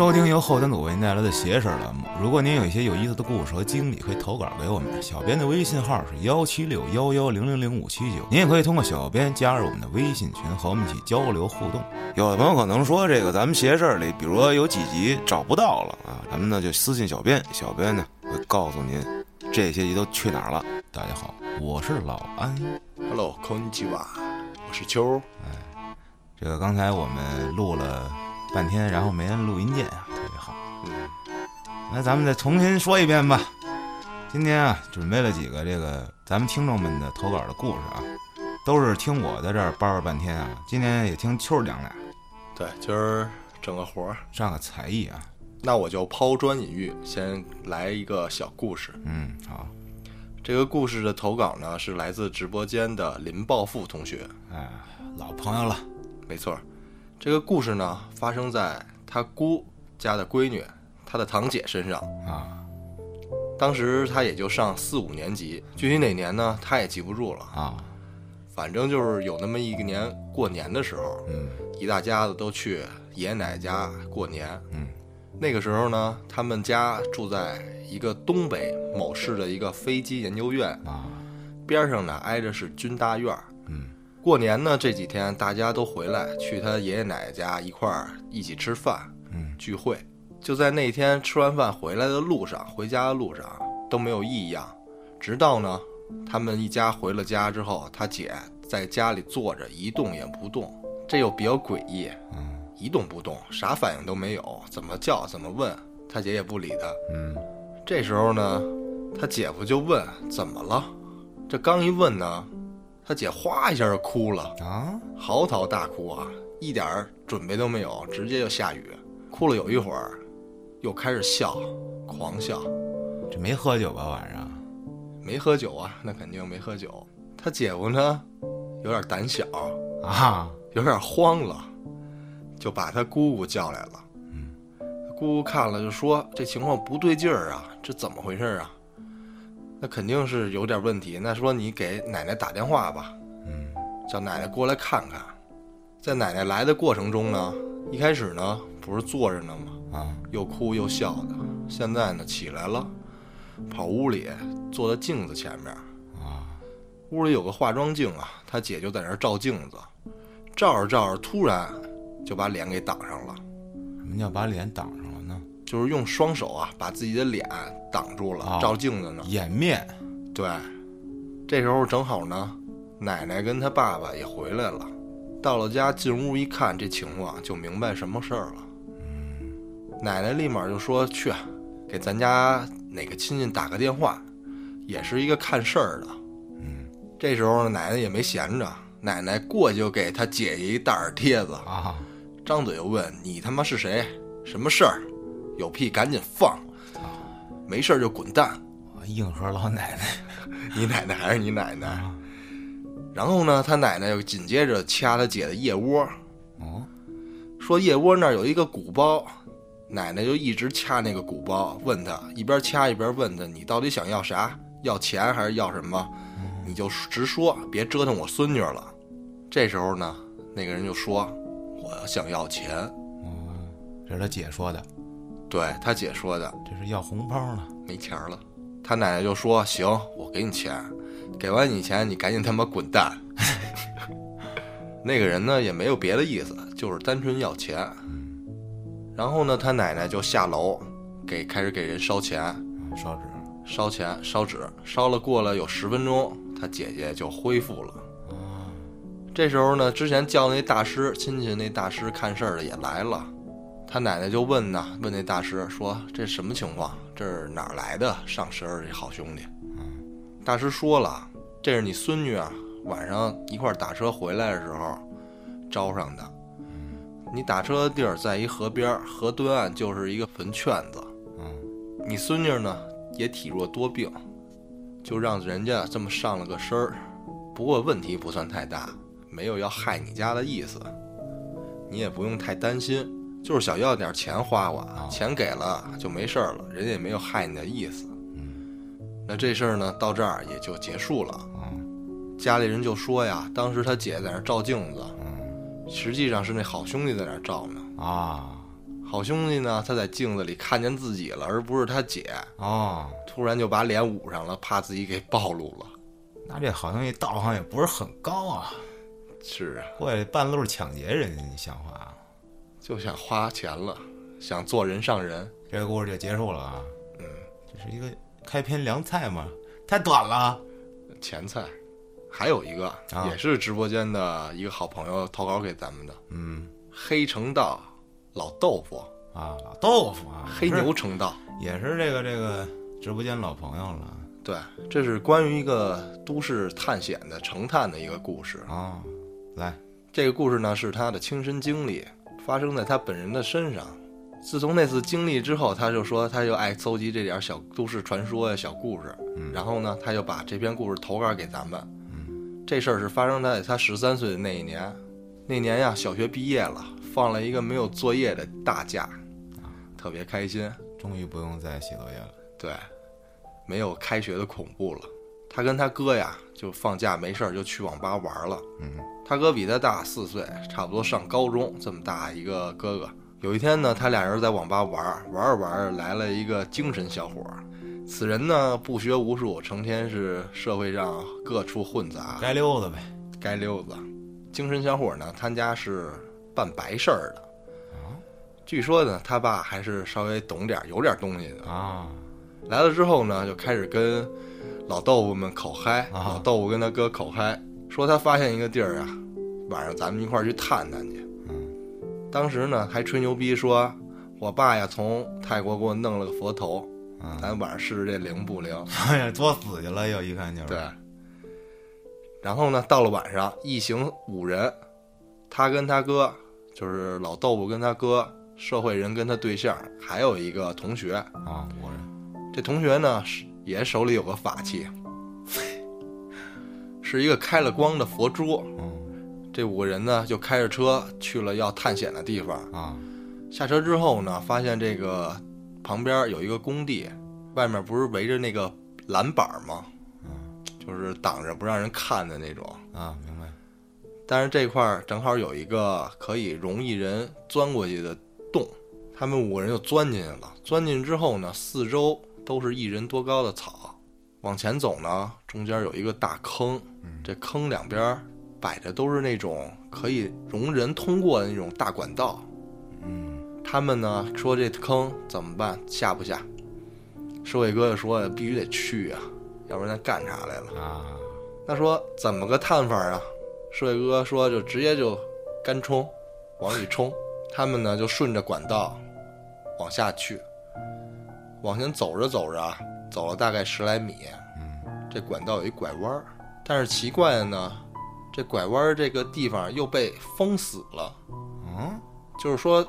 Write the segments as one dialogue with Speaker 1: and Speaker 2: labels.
Speaker 1: 迎收听由后端组为您带来的邪事儿栏目。如果您有一些有意思的故事和经历，可以投稿给我们。小编的微信号是幺七六幺幺零零零五七九，您也可以通过小编加入我们的微信群，和我们一起交流互动。有的朋友可能说，这个咱们邪事儿里，比如说有几集找不到了啊，咱们呢就私信小编，小编呢会告诉您这些集都去哪儿了。大家好，我是老安。
Speaker 2: Hello，空气哇，我是秋。
Speaker 1: 哎这个刚才我们录了半天，然后没按录音键啊，特别好。
Speaker 2: 嗯，
Speaker 1: 那咱们再重新说一遍吧。今天啊，准备了几个这个咱们听众们的投稿的故事啊，都是听我在这儿叭叭半天啊。今天也听秋儿讲俩，
Speaker 2: 对，今儿整个活儿，
Speaker 1: 上个才艺啊。
Speaker 2: 那我就抛砖引玉，先来一个小故事。
Speaker 1: 嗯，好，
Speaker 2: 这个故事的投稿呢是来自直播间的林暴富同学。
Speaker 1: 哎，老朋友了。
Speaker 2: 没错，这个故事呢发生在他姑家的闺女，他的堂姐身上。
Speaker 1: 啊
Speaker 2: 当时他也就上四五年级，具体哪年呢，他也记不住了。
Speaker 1: 啊，
Speaker 2: 反正就是有那么一个年过年的时候，
Speaker 1: 嗯
Speaker 2: 一大家子都去爷爷奶奶家过年。
Speaker 1: 嗯
Speaker 2: 那个时候呢，他们家住在一个东北某市的一个飞机研究院
Speaker 1: 啊
Speaker 2: 边上呢，挨着是军大院儿。
Speaker 1: 嗯
Speaker 2: 过年呢，这几天大家都回来，去他爷爷奶奶家一块儿一起吃饭
Speaker 1: 嗯
Speaker 2: 聚会。就在那天吃完饭回来的路上，回家的路上都没有异样，直到呢，他们一家回了家之后，他姐在家里坐着一动也不动，这又比较诡异。
Speaker 1: 嗯
Speaker 2: 一动不动，啥反应都没有，怎么叫怎么问，他姐也不理他。
Speaker 1: 嗯
Speaker 2: 这时候呢，他姐夫就问怎么了，这刚一问呢，他姐哗一下就哭了，
Speaker 1: 啊
Speaker 2: 嚎啕大哭啊，一点儿准备都没有，直接就下雨，哭了有一会儿，又开始笑，狂笑，
Speaker 1: 这没喝酒吧晚上？
Speaker 2: 没喝酒啊，那肯定没喝酒。他姐夫呢，有点胆小，
Speaker 1: 啊
Speaker 2: 有点慌了，就把他姑姑叫来了。
Speaker 1: 嗯，
Speaker 2: 姑姑看了就说：“这情况不对劲儿啊，这怎么回事啊？那肯定是有点问题。那说你给奶奶打电话吧，
Speaker 1: 嗯
Speaker 2: 叫奶奶过来看看。”在奶奶来的过程中呢，一开始呢不是坐着呢吗？
Speaker 1: 啊
Speaker 2: 又哭又笑的。现在呢起来了，跑屋里坐在镜子前面。
Speaker 1: 啊
Speaker 2: 屋里有个化妆镜啊，他姐就在那儿照镜子，照着照着，突然就把脸给挡上了。
Speaker 1: 什么叫把脸挡？
Speaker 2: 就是用双手啊把自己的脸挡住了，
Speaker 1: 啊
Speaker 2: 照镜子呢。
Speaker 1: 掩面
Speaker 2: 对，这时候正好呢，奶奶跟他爸爸也回来了。到了家，进屋一看这情况，就明白什么事儿了。嗯奶奶立马就说：“去，给咱家哪个亲戚打个电话，也是一个看事儿的。”
Speaker 1: 嗯
Speaker 2: 这时候呢，奶奶也没闲着，奶奶过去就给他姐姐一大耳贴子，
Speaker 1: 啊
Speaker 2: 张嘴就问：“你他妈是谁？什么事儿？有屁赶紧放，没事儿就滚蛋。”
Speaker 1: 硬核老奶奶
Speaker 2: 你奶奶还是你奶奶？
Speaker 1: 啊
Speaker 2: 然后呢，他奶奶又紧接着掐他姐的腋窝，
Speaker 1: 哦
Speaker 2: 说腋窝那儿有一个鼓包，奶奶就一直掐那个鼓包，问他一边掐一边问他，你到底想要啥？要钱还是要什么？你就直说，别折腾我孙女了。这时候呢，那个人就说，我想要钱。
Speaker 1: 哦，这是他姐说的，
Speaker 2: 对他姐说的，
Speaker 1: 这是要红包呢。
Speaker 2: 没钱了。他奶奶就说：“行，我给你钱，给完你钱，你赶紧他妈滚蛋。”那个人呢也没有别的意思，就是单纯要钱。然后呢，他奶奶就下楼，给开始给人烧钱，
Speaker 1: 啊烧纸
Speaker 2: 烧钱烧纸，烧了过了有十分钟，他姐姐就恢复了。
Speaker 1: 啊
Speaker 2: 这时候呢，之前叫那大师亲戚那大师看事儿的也来了，他奶奶就问呐，问那大师说这什么情况？这是哪儿来的上身儿这好兄弟？大师说了，这是你孙女啊，晚上一块儿打车回来的时候招上的。你打车的地儿在一河边儿，河对岸就是一个坟圈子。
Speaker 1: 嗯
Speaker 2: 你孙女呢也体弱多病，就让人家这么上了个身儿。不过问题不算太大，没有要害你家的意思，你也不用太担心，就是想要点钱花花，钱给了就没事儿了，人家也没有害你的意思。那这事儿呢到这儿也就结束了。
Speaker 1: 嗯
Speaker 2: 家里人就说呀，当时他姐在那照镜子，
Speaker 1: 嗯
Speaker 2: 实际上是那好兄弟在那照呢。
Speaker 1: 啊，
Speaker 2: 好兄弟呢，他在镜子里看见自己了，而不是他姐，
Speaker 1: 哦，
Speaker 2: 突然就把脸捂上了，怕自己给暴露了。
Speaker 1: 那这好兄弟道行也不是很高啊，
Speaker 2: 是啊，
Speaker 1: 过来半路抢劫人家，你像话啊？
Speaker 2: 就想花钱了，想做人上人。
Speaker 1: 这个故事就结束了啊。嗯，这是一个开篇凉菜嘛？太短了。
Speaker 2: 前菜，还有一个、
Speaker 1: 啊
Speaker 2: 也是直播间的一个好朋友投稿给咱们的
Speaker 1: 嗯
Speaker 2: 黑城道老豆腐，
Speaker 1: 啊，老豆腐啊，
Speaker 2: 黑牛城道。
Speaker 1: 也是这个这个直播间老朋友了
Speaker 2: 对，这是关于一个都市探险的成探的一个故事。
Speaker 1: 啊。来，
Speaker 2: 这个故事呢是他的亲身经历，发生在他本人的身上。自从那次经历之后，他就说他就爱搜集这点小都市传说呀、小故事，
Speaker 1: 嗯
Speaker 2: 然后呢，他就把这篇故事投稿给咱们。
Speaker 1: 嗯
Speaker 2: 这事儿是发生在他十三岁的那一年，那年呀，小学毕业了，放了一个没有作业的大假，特别开心。
Speaker 1: 终于不用再写作业了。
Speaker 2: 对，没有开学的恐怖了。他跟他哥呀，就放假没事儿就去网吧玩了。
Speaker 1: 嗯
Speaker 2: 他哥比他大四岁，差不多上高中这么大一个哥哥。有一天呢，他俩人在网吧玩儿，玩着玩着来了一个精神小伙儿。此人呢不学无术，成天是社会上各处混杂，
Speaker 1: 该溜子呗。
Speaker 2: 街溜子。精神小伙呢，他家是办白事儿的。
Speaker 1: 啊
Speaker 2: 据说呢，他爸还是稍微懂点儿，有点东西的。
Speaker 1: 啊
Speaker 2: 来了之后呢，就开始跟老豆腐们口嗨。
Speaker 1: 啊
Speaker 2: 老豆腐跟他哥口嗨，说他发现一个地儿啊，晚上咱们一块儿去探探去。
Speaker 1: 嗯
Speaker 2: 当时呢，还吹牛逼说，我爸呀从泰国给我弄了个佛头，
Speaker 1: 嗯，
Speaker 2: 咱晚上试试这灵不灵。
Speaker 1: 哎呀，作死去了又一看就是。
Speaker 2: 对。然后呢，到了晚上，一行五人，他跟他哥，就是老豆腐跟他哥，社会人跟他对象，还有一个同学。
Speaker 1: 啊，五人。
Speaker 2: 这同学呢，是也手里有个法器，是一个开了光的佛珠。
Speaker 1: 嗯
Speaker 2: 这五个人呢，就开着车去了要探险的地方。
Speaker 1: 啊
Speaker 2: 下车之后呢，发现这个旁边有一个工地，外面不是围着那个栏板吗？
Speaker 1: 嗯
Speaker 2: 就是挡着不让人看的那种。
Speaker 1: 啊，明白。
Speaker 2: 但是这块儿正好有一个可以容一人钻过去的洞，他们五个人就钻进去了。钻进去之后呢，四周都是一人多高的草，往前走呢，中间有一个大坑，这坑两边摆着都是那种可以容人通过的那种大管道。
Speaker 1: 嗯
Speaker 2: 他们呢说这坑怎么办？下不下？社会哥就说必须得去啊，要不然咱干啥来了？
Speaker 1: 啊
Speaker 2: 他说怎么个探法啊？社会哥说就直接就干冲，往里冲。他们呢就顺着管道往下去，往前走着走着啊，走了大概十来米，
Speaker 1: 嗯
Speaker 2: 这管道有一拐弯儿，但是奇怪的呢，这拐弯儿这个地方又被封死了，
Speaker 1: 嗯
Speaker 2: 就是说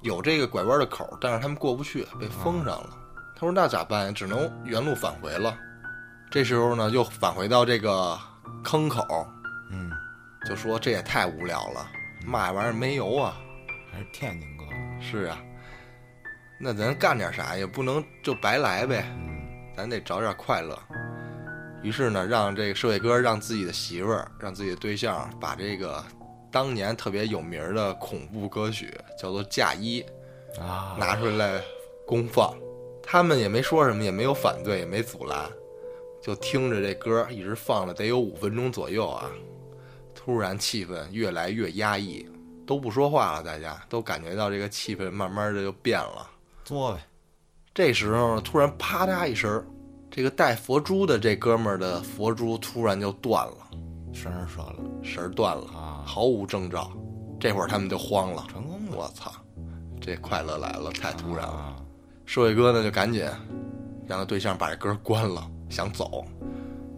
Speaker 2: 有这个拐弯的口儿，但是他们过不去，被封上了。他说那咋办？只能原路返回了。这时候呢，又返回到这个坑口，
Speaker 1: 嗯，
Speaker 2: 就说这也太无聊了，嘛玩意儿没油啊？
Speaker 1: 还是天津哥。
Speaker 2: 是啊，那咱干点啥也不能就白来呗，
Speaker 1: 嗯
Speaker 2: 咱得找点快乐。于是呢，让这个社会哥让自己的媳妇儿，让自己的对象把这个当年特别有名儿的恐怖歌曲叫做《嫁衣》
Speaker 1: 啊，
Speaker 2: 拿出来公放，他们也没说什么，也没有反对，也没阻拦，就听着这歌一直放了得有五分钟左右啊。突然气氛越来越压抑，都不说话了，大家都感觉到这个气氛慢慢的就变了。
Speaker 1: 作呗。
Speaker 2: 这时候突然啪嗒一声，这个戴佛珠的这哥们儿的佛珠突然就断了，
Speaker 1: 绳儿说了
Speaker 2: 绳儿断了，
Speaker 1: 啊，
Speaker 2: 毫无征兆。这会儿他们就慌了，
Speaker 1: 成功了。
Speaker 2: 我操，这快乐来了，太突然了。
Speaker 1: 啊
Speaker 2: 社会哥呢就赶紧让他对象把这歌关了，想走，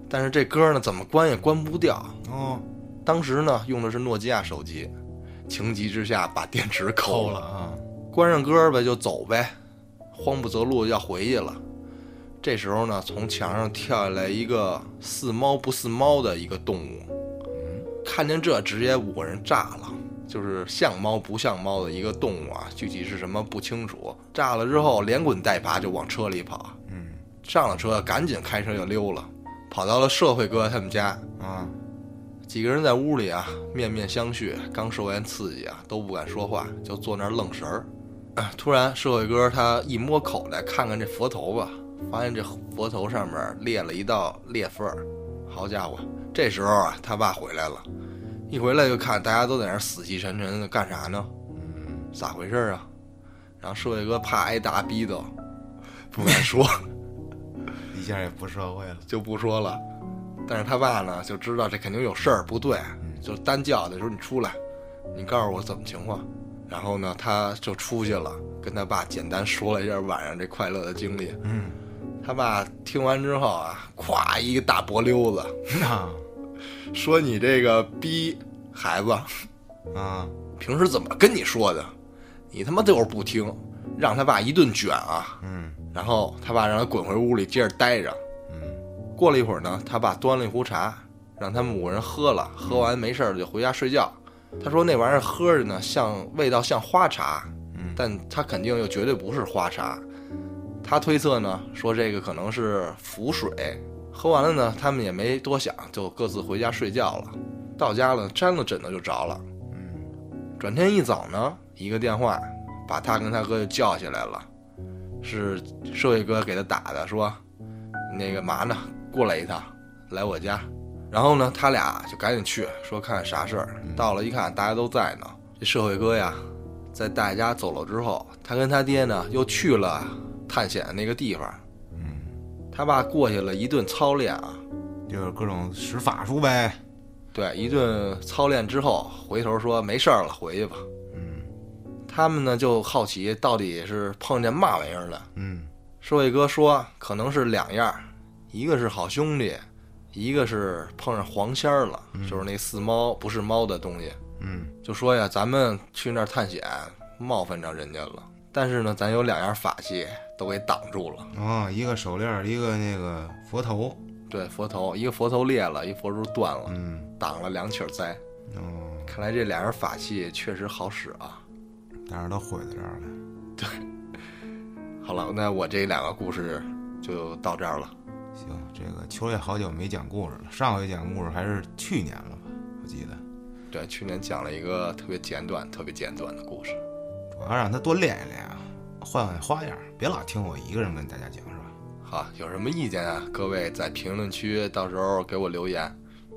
Speaker 2: 但是这歌呢怎么关也关不掉。
Speaker 1: 哦，
Speaker 2: 当时呢用的是诺基亚手机，情急之下把电池抠了
Speaker 1: 啊，
Speaker 2: 关上歌呗就走呗，慌不择路要回去了。这时候呢，从墙上跳下来一个似猫不似猫的一个动物，看见这直接五个人炸了，就是像猫不像猫的一个动物啊，具体是什么不清楚。炸了之后连滚带爬就往车里跑，
Speaker 1: 嗯
Speaker 2: 上了车赶紧开车就溜了，跑到了社会哥他们家。
Speaker 1: 啊，
Speaker 2: 几个人在屋里啊，面面相觑，刚受完刺激啊，都不敢说话，就坐那儿愣神儿。突然社会哥他一摸口袋，看看这佛头吧，发现这佛头上面裂了一道裂缝儿。好家伙！这时候啊，他爸回来了，一回来就看大家都在那儿死气沉沉的干啥呢？
Speaker 1: 嗯，
Speaker 2: 咋回事啊？然后社会哥怕挨打逼斗，不敢说，
Speaker 1: 一下也不社会了。
Speaker 2: 就不说了。但是他爸呢，就知道这肯定有事儿不对，就单叫的时候你出来，你告诉我怎么情况。然后呢，他就出去了，跟他爸简单说了一下晚上这快乐的经历。
Speaker 1: 嗯，
Speaker 2: 他爸听完之后啊，咵一个大脖溜子，
Speaker 1: 那
Speaker 2: 说你这个逼孩子，
Speaker 1: 啊，
Speaker 2: 平时怎么跟你说的？你他妈就是不听，让他爸一顿卷啊！
Speaker 1: 嗯
Speaker 2: 然后他爸让他滚回屋里接着待着。
Speaker 1: 嗯
Speaker 2: 过了一会儿呢，他爸端了一壶茶，让他们五个人喝了，喝完没事儿就回家睡觉。他说那玩意儿喝着呢，像味道像花茶，
Speaker 1: 嗯
Speaker 2: 但他肯定又绝对不是花茶。他推测呢，说这个可能是浮水。喝完了呢，他们也没多想，就各自回家睡觉了。到家了，沾了枕头就着了。
Speaker 1: 嗯
Speaker 2: 转天一早呢，一个电话把他跟他哥就叫起来了，是社会哥给他打的，说那个嘛呢，过来一趟，来我家。然后呢，他俩就赶紧去，说看看啥事儿。到了一看，大家都在呢。这社会哥呀，在大家走了之后，他跟他爹呢又去了探险那个地方。
Speaker 1: 嗯，
Speaker 2: 他爸过去了一顿操练啊，
Speaker 1: 就是各种使法术呗。
Speaker 2: 对，一顿操练之后，回头说没事儿了，回去吧。
Speaker 1: 嗯
Speaker 2: 他们呢就好奇到底是碰见嘛玩意儿了。
Speaker 1: 嗯
Speaker 2: 社会哥说可能是两样儿，一个是好兄弟，一个是碰上黄仙儿了，就是那似猫不是猫的东西。
Speaker 1: 嗯
Speaker 2: 就说呀，咱们去那儿探险，冒犯着人家了。但是呢，咱有两样法器都给挡住了。
Speaker 1: 哦，一个手链儿，一个那个佛头。
Speaker 2: 对，佛头一个佛头裂了，一佛珠断了，
Speaker 1: 嗯
Speaker 2: 挡了两起儿灾。
Speaker 1: 哦，
Speaker 2: 看来这俩人法器确实好使啊。
Speaker 1: 但是都毁在这儿了。
Speaker 2: 对好了，那我这两个故事就到这儿了。
Speaker 1: 行，这个秋叶好久没讲故事了，上回讲故事还是去年了吧？我记得，
Speaker 2: 对，去年讲了一个特别简短、特别简短的故事。
Speaker 1: 我要让他多练一练啊，换换花样，别老听我一个人跟大家讲，是吧？
Speaker 2: 好，有什么意见啊？各位在评论区到时候给我留言，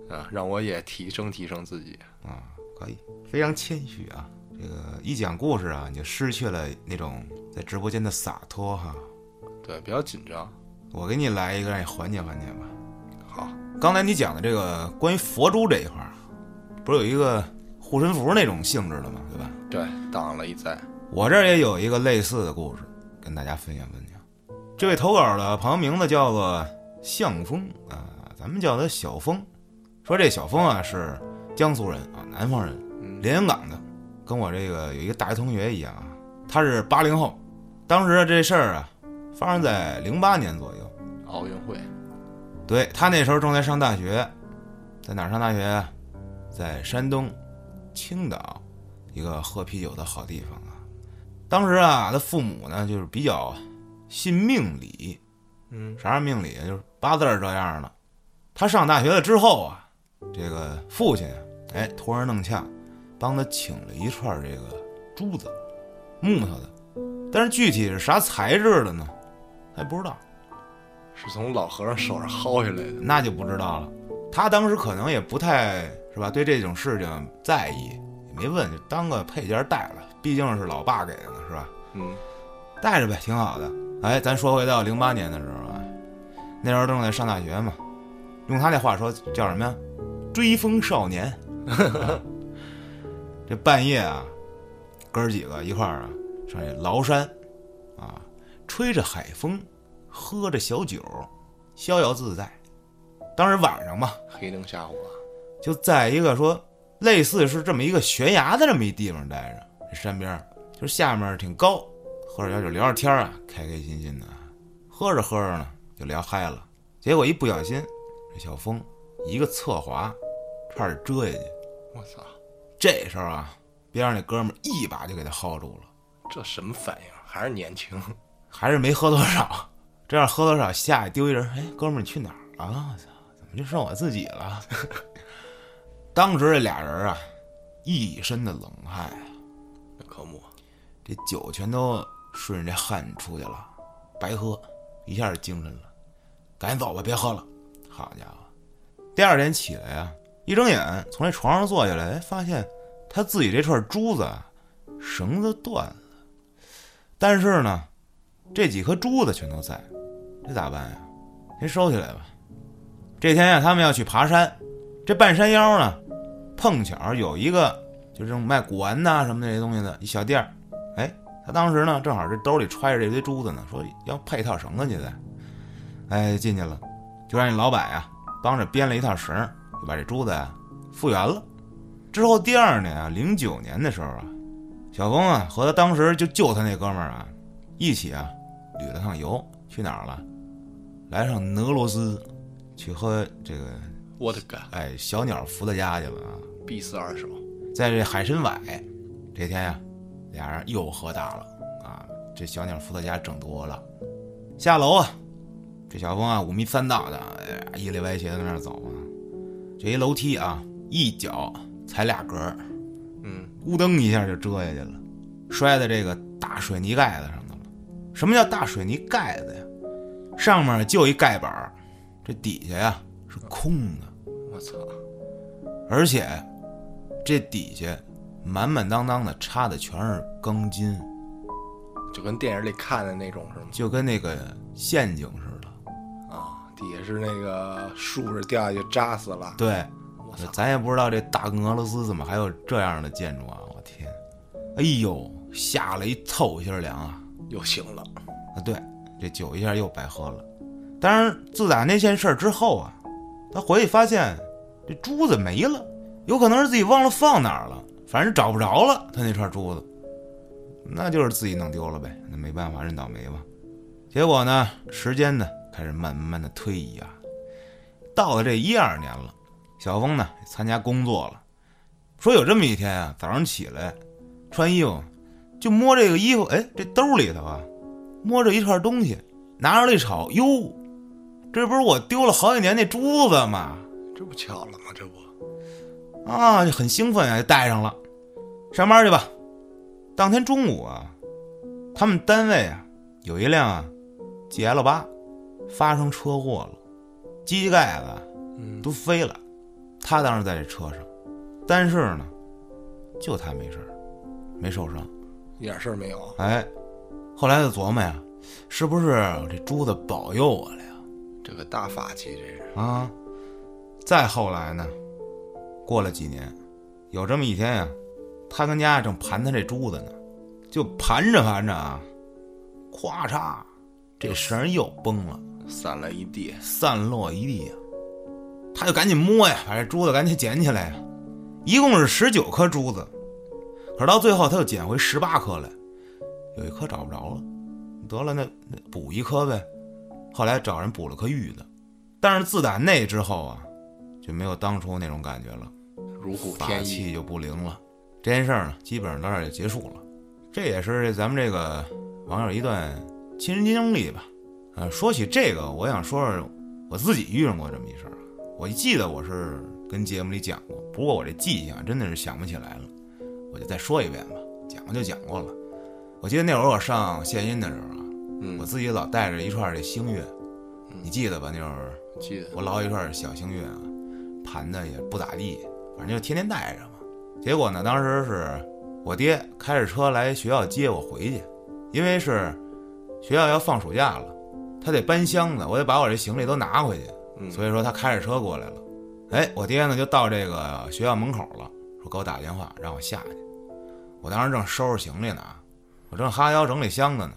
Speaker 2: 啊，让我也提升提升自己。
Speaker 1: 啊，可以，非常谦虚啊。这个一讲故事啊，你就失去了那种在直播间的洒脱哈。
Speaker 2: 对，比较紧张。
Speaker 1: 我给你来一个，让你缓解缓解吧。
Speaker 2: 好，
Speaker 1: 刚才你讲的这个关于佛珠这一块儿，不是有一个护身符那种性质的吗？对吧？
Speaker 2: 对，挡了一灾。
Speaker 1: 我这儿也有一个类似的故事，跟大家分享分享。这位投稿的朋友名字叫做向风啊，咱们叫他小峰。说这小峰啊是江苏人啊，南方人，
Speaker 2: 嗯
Speaker 1: 连云港的，跟我这个有一个大学同学一样啊，他是八零后。当时这事儿啊，发生在零八年左右。
Speaker 2: 奥运会。
Speaker 1: 对他那时候正在上大学，在哪儿上大学啊？在山东青岛一个喝啤酒的好地方啊。当时啊，他父母呢就是比较信命理，
Speaker 2: 嗯
Speaker 1: 啥是命理啊？就是八字儿这样的。他上大学了之后啊，这个父亲哎托人弄呛，帮他请了一串这个珠子，木头的，但是具体是啥材质的呢，还不知道。
Speaker 2: 是从老和尚手上薅下来的。
Speaker 1: 那就不知道了。他当时可能也不太是吧，对这种事情在意，也没问，就当个配件带了，毕竟是老爸给的呢，是吧？
Speaker 2: 嗯
Speaker 1: 带着呗，挺好的。哎，咱说回到零八年的时候啊，那时候正在上大学嘛，用他那话说叫什么呀？追风少年。这半夜啊，哥儿几个一块儿啊上这崂山，啊，吹着海风，喝着小酒，逍遥自在。当时晚上嘛，
Speaker 2: 黑灯瞎火。
Speaker 1: 就在一个说类似是这么一个悬崖的这么一地方待着，这山边儿就是下面挺高，喝着小酒聊着天儿啊，开开心心的，喝着喝着呢就聊嗨了，结果一不小心，这小峰一个侧滑，差点折下去。
Speaker 2: 我操，
Speaker 1: 这时候啊，边上那哥们儿一把就给他薅住了，
Speaker 2: 这什么反应？还是年轻。
Speaker 1: 还是没喝多少，这样喝多少下去丢一人，哎，哥们儿你去哪儿啊？我操，怎么就剩我自己了？当时这俩人啊，一身的冷汗。
Speaker 2: 那可不，
Speaker 1: 这酒全都顺着这汗出去了，白喝，一下就精神了，赶紧走吧，别喝了。好家伙，第二天起来呀，一睁眼从这床上坐下来，哎，发现他自己这串珠子绳子断了，但是呢，这几颗珠子全都在，这咋办呀？先收起来吧。这天呀，他们要去爬山，这半山腰呢，碰巧有一个就这种卖古玩呐什么这些东西的一小店儿。哎，他当时呢，正好这兜里揣着这堆珠子呢，说要配套绳子去的。哎，进去了，就让那老板呀帮着编了一套绳，就把这珠子呀复原了。之后第二年啊，零九年的时候啊，小峰啊和他当时就救他那哥们儿啊，一起啊旅了趟游，去哪儿了？来上俄罗斯，去喝这个
Speaker 2: 我的个
Speaker 1: 哎小鸟伏特加去了啊。
Speaker 2: 必死二手，
Speaker 1: 在这海参崴这天呀，俩人又喝大了啊！这小鸟伏特加整多了，下楼啊，这小峰啊五迷三道的，哎呀一里歪斜的在那儿走啊。这一楼梯啊，一脚踩俩格儿，
Speaker 2: 嗯，
Speaker 1: 咕噔一下就折下去了，摔在这个大水泥盖子上头了。什么叫大水泥盖子呀？上面就一盖板儿，这底下呀是空的，
Speaker 2: 我操，
Speaker 1: 而且这底下满满当当的插的全是钢筋，
Speaker 2: 就跟电影里看的那种是吗？
Speaker 1: 就跟那个陷阱似的。
Speaker 2: 啊，底下是那个树是掉下去扎死了，
Speaker 1: 对，
Speaker 2: 我操，
Speaker 1: 咱也不知道这大俄罗斯怎么还有这样的建筑啊！我天，哎呦，吓了一透心凉啊！
Speaker 2: 又醒了，
Speaker 1: 啊，对，这酒一下又白喝了。当然，自打那件事儿之后啊，他回去发现这珠子没了，有可能是自己忘了放哪儿了，反正找不着了。他那串珠子，那就是自己弄丢了呗，那没办法，认倒霉吧。结果呢，时间呢开始慢慢的推移啊，到了这一二年了，小峰呢参加工作了，说有这么一天啊，早上起来穿衣服，就摸这个衣服，哎，这兜里头啊。摸着一串东西，拿出来一瞅，哟，这不是我丢了好几年那珠子吗？
Speaker 2: 这不巧了？
Speaker 1: 啊，就很兴奋啊，就带上了，上班去吧。当天中午啊，他们单位啊有一辆啊 GL 八发生车祸了，机盖子
Speaker 2: 嗯，
Speaker 1: 都飞了，他当时在这车上，但是呢，就他没事儿，没受伤。
Speaker 2: 一点事儿没有，
Speaker 1: 哎，后来就琢磨呀，是不是这珠子保佑我了呀？
Speaker 2: 这个大法器这是，
Speaker 1: 啊，再后来呢，过了几年，有这么一天呀，他跟家正盘他这珠子呢，就盘着盘着啊，咵嚓，这绳又崩了，
Speaker 2: 散了一地，
Speaker 1: 散落一地呀。他就赶紧摸呀，把这珠子赶紧捡起来呀，一共是十九颗珠子，可是到最后他又捡回十八颗来，有一颗找不着了，得了，那那补一颗呗。后来找人补了颗玉的，但是自打那之后啊，就没有当初那种感觉了，
Speaker 2: 如虎
Speaker 1: 法
Speaker 2: 添翼，
Speaker 1: 器就不灵了。这件事儿呢，基本上到这儿就结束了。这也是咱们这个网友一段亲身经历吧。呃，说起这个，我想说说我自己遇上过这么一事儿。我记得我是跟节目里讲过，不过我这记性啊真的是想不起来了，我就再说一遍吧。讲过就讲过了。我记得那会儿我上献音的时候啊，
Speaker 2: 嗯
Speaker 1: 我，自己老带着一串这星月，你记得吧？那会儿
Speaker 2: 记得，
Speaker 1: 我捞一串小星月啊，盘的也不咋地，反正就天天带着嘛。结果呢，当时是我爹开着车来学校接我回去，因为是学校要放暑假了，他得搬箱子，我得把我这行李都拿回去，
Speaker 2: 嗯，
Speaker 1: 所以说他开着车过来了。哎，我爹呢就到这个学校门口了，说给我打电话让我下去。我当时正收拾行李呢，我正哈腰整理箱子呢，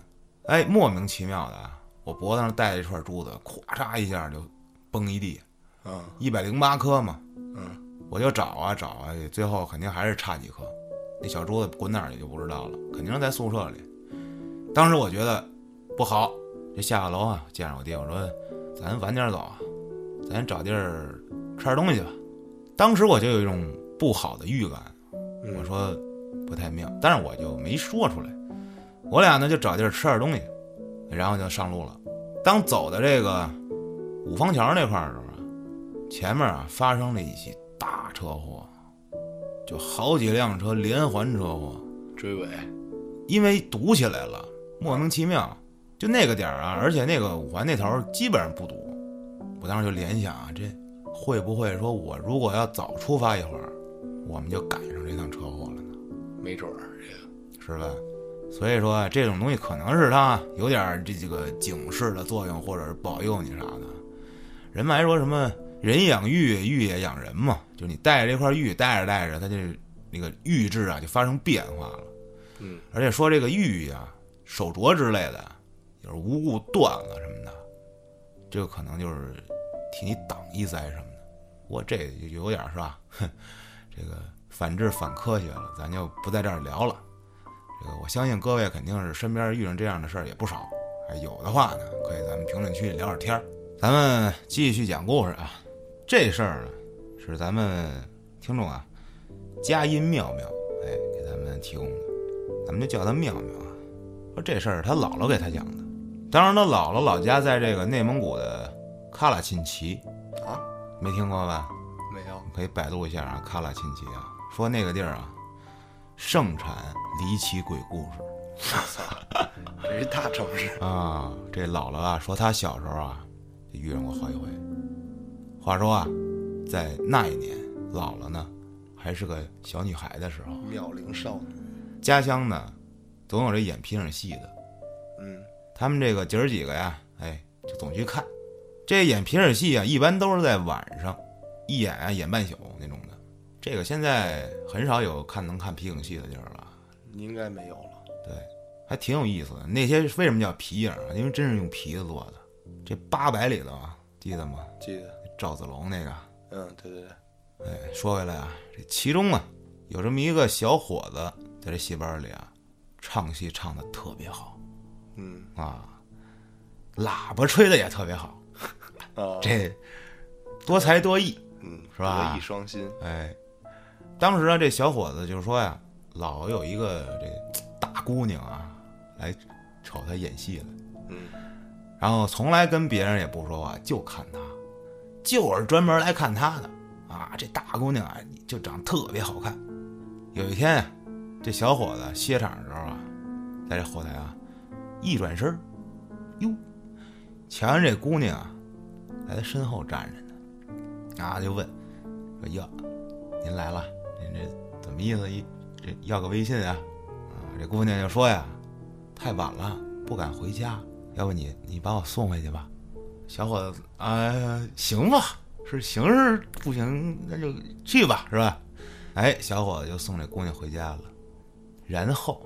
Speaker 1: 哎，莫名其妙的啊，我脖子上戴着一串珠子，咵嚓一下就崩一地，
Speaker 2: 嗯
Speaker 1: 一百零八颗嘛。
Speaker 2: 嗯，
Speaker 1: 我就找啊找啊，最后肯定还是差几颗。那小珠子滚哪儿去就不知道了，肯定是在宿舍里。当时我觉得不好，就下个楼啊，见着我爹，我说咱晚点走啊，咱找地儿吃点东西吧。当时我就有一种不好的预感，
Speaker 2: 嗯
Speaker 1: 我说不太妙，但是我就没说出来。我俩呢就找地儿吃点东西，然后就上路了。当走到这个五方桥那块儿的时候啊，前面啊发生了一起大车祸，就好几辆车连环车祸，
Speaker 2: 追尾，
Speaker 1: 因为堵起来了，莫名其妙。就那个点儿啊，而且那个五环那头基本上不堵。我当时就联想啊，这会不会说我如果要早出发一会儿，我们就赶上这趟车祸了呢？
Speaker 2: 没准儿，这个
Speaker 1: 是吧？所以说啊，这种东西可能是它有点儿这这个警示的作用，或者是保佑你啥的。人们还说什么人养玉，玉也养人嘛，就是你带着这块玉，带着带着，它就那个玉质啊就发生变化了。
Speaker 2: 嗯，
Speaker 1: 而且说这个玉啊、手镯之类的，有时候无故断了什么的，这个可能就是替你挡一灾什么的。我这就有点是吧？哼，这个反智反科学了，咱就不在这儿聊了。这个我相信各位肯定是身边遇上这样的事儿也不少，还，有的话呢，可以咱们评论区里聊点天儿。咱们继续讲故事啊，这事儿呢是咱们听众啊，佳音妙妙哎给咱们提供的，咱们就叫他妙妙啊。说这事儿他姥姥给他讲的，当然他姥姥老家在这个内蒙古的喀拉沁旗，
Speaker 2: 啊，
Speaker 1: 没听过吧？
Speaker 2: 没有，
Speaker 1: 可以百度一下啊，喀拉沁旗啊，说那个地儿啊，盛产离奇鬼故事。
Speaker 2: 这是大城市，
Speaker 1: 啊，这姥姥啊说她小时候啊就遇上过。好几回。话说啊，在那一年，姥姥呢还是个小女孩的时候，
Speaker 2: 妙龄少女，
Speaker 1: 家乡呢总有这演皮影戏的，
Speaker 2: 嗯，
Speaker 1: 他们这个姐儿几个呀，哎，就总去看。这演皮影戏啊，一般都是在晚上，一演啊演半宿那种的。这个现在很少有看能看皮影戏的地儿了。
Speaker 2: 应该没有了。
Speaker 1: 对，还挺有意思的。那些为什么叫皮影啊？因为真是用皮子做的。这八百里头啊，记得吗？
Speaker 2: 记得，
Speaker 1: 赵子龙那个。
Speaker 2: 嗯，对对对，
Speaker 1: 哎，说回来啊，这其中啊，有这么一个小伙子，在这戏班里啊，唱戏唱的特别好。
Speaker 2: 嗯。
Speaker 1: 啊，喇叭吹的也特别好，
Speaker 2: 啊，
Speaker 1: 这多才多艺。
Speaker 2: 嗯
Speaker 1: 是吧？
Speaker 2: 德艺双馨，
Speaker 1: 哎，当时啊，这小伙子就是说呀，老有一个这大姑娘啊，来瞅他演戏了。
Speaker 2: 嗯。
Speaker 1: 然后从来跟别人也不说话，就看他，就是专门来看他的啊。这大姑娘啊，就长得特别好看。有一天啊，这小伙子歇场的时候啊，在这后台啊，一转身，哟，瞧见这姑娘啊，在他身后站着呢，啊，就问说：“哟，您来了，您这怎么意思？一这要个微信啊？”啊，这姑娘就说呀：“太晚了，不敢回家。”要不你你把我送回去吧，小伙子啊、行吧，是行是不行，那就去吧，是吧？哎，小伙子就送这姑娘回家了，然后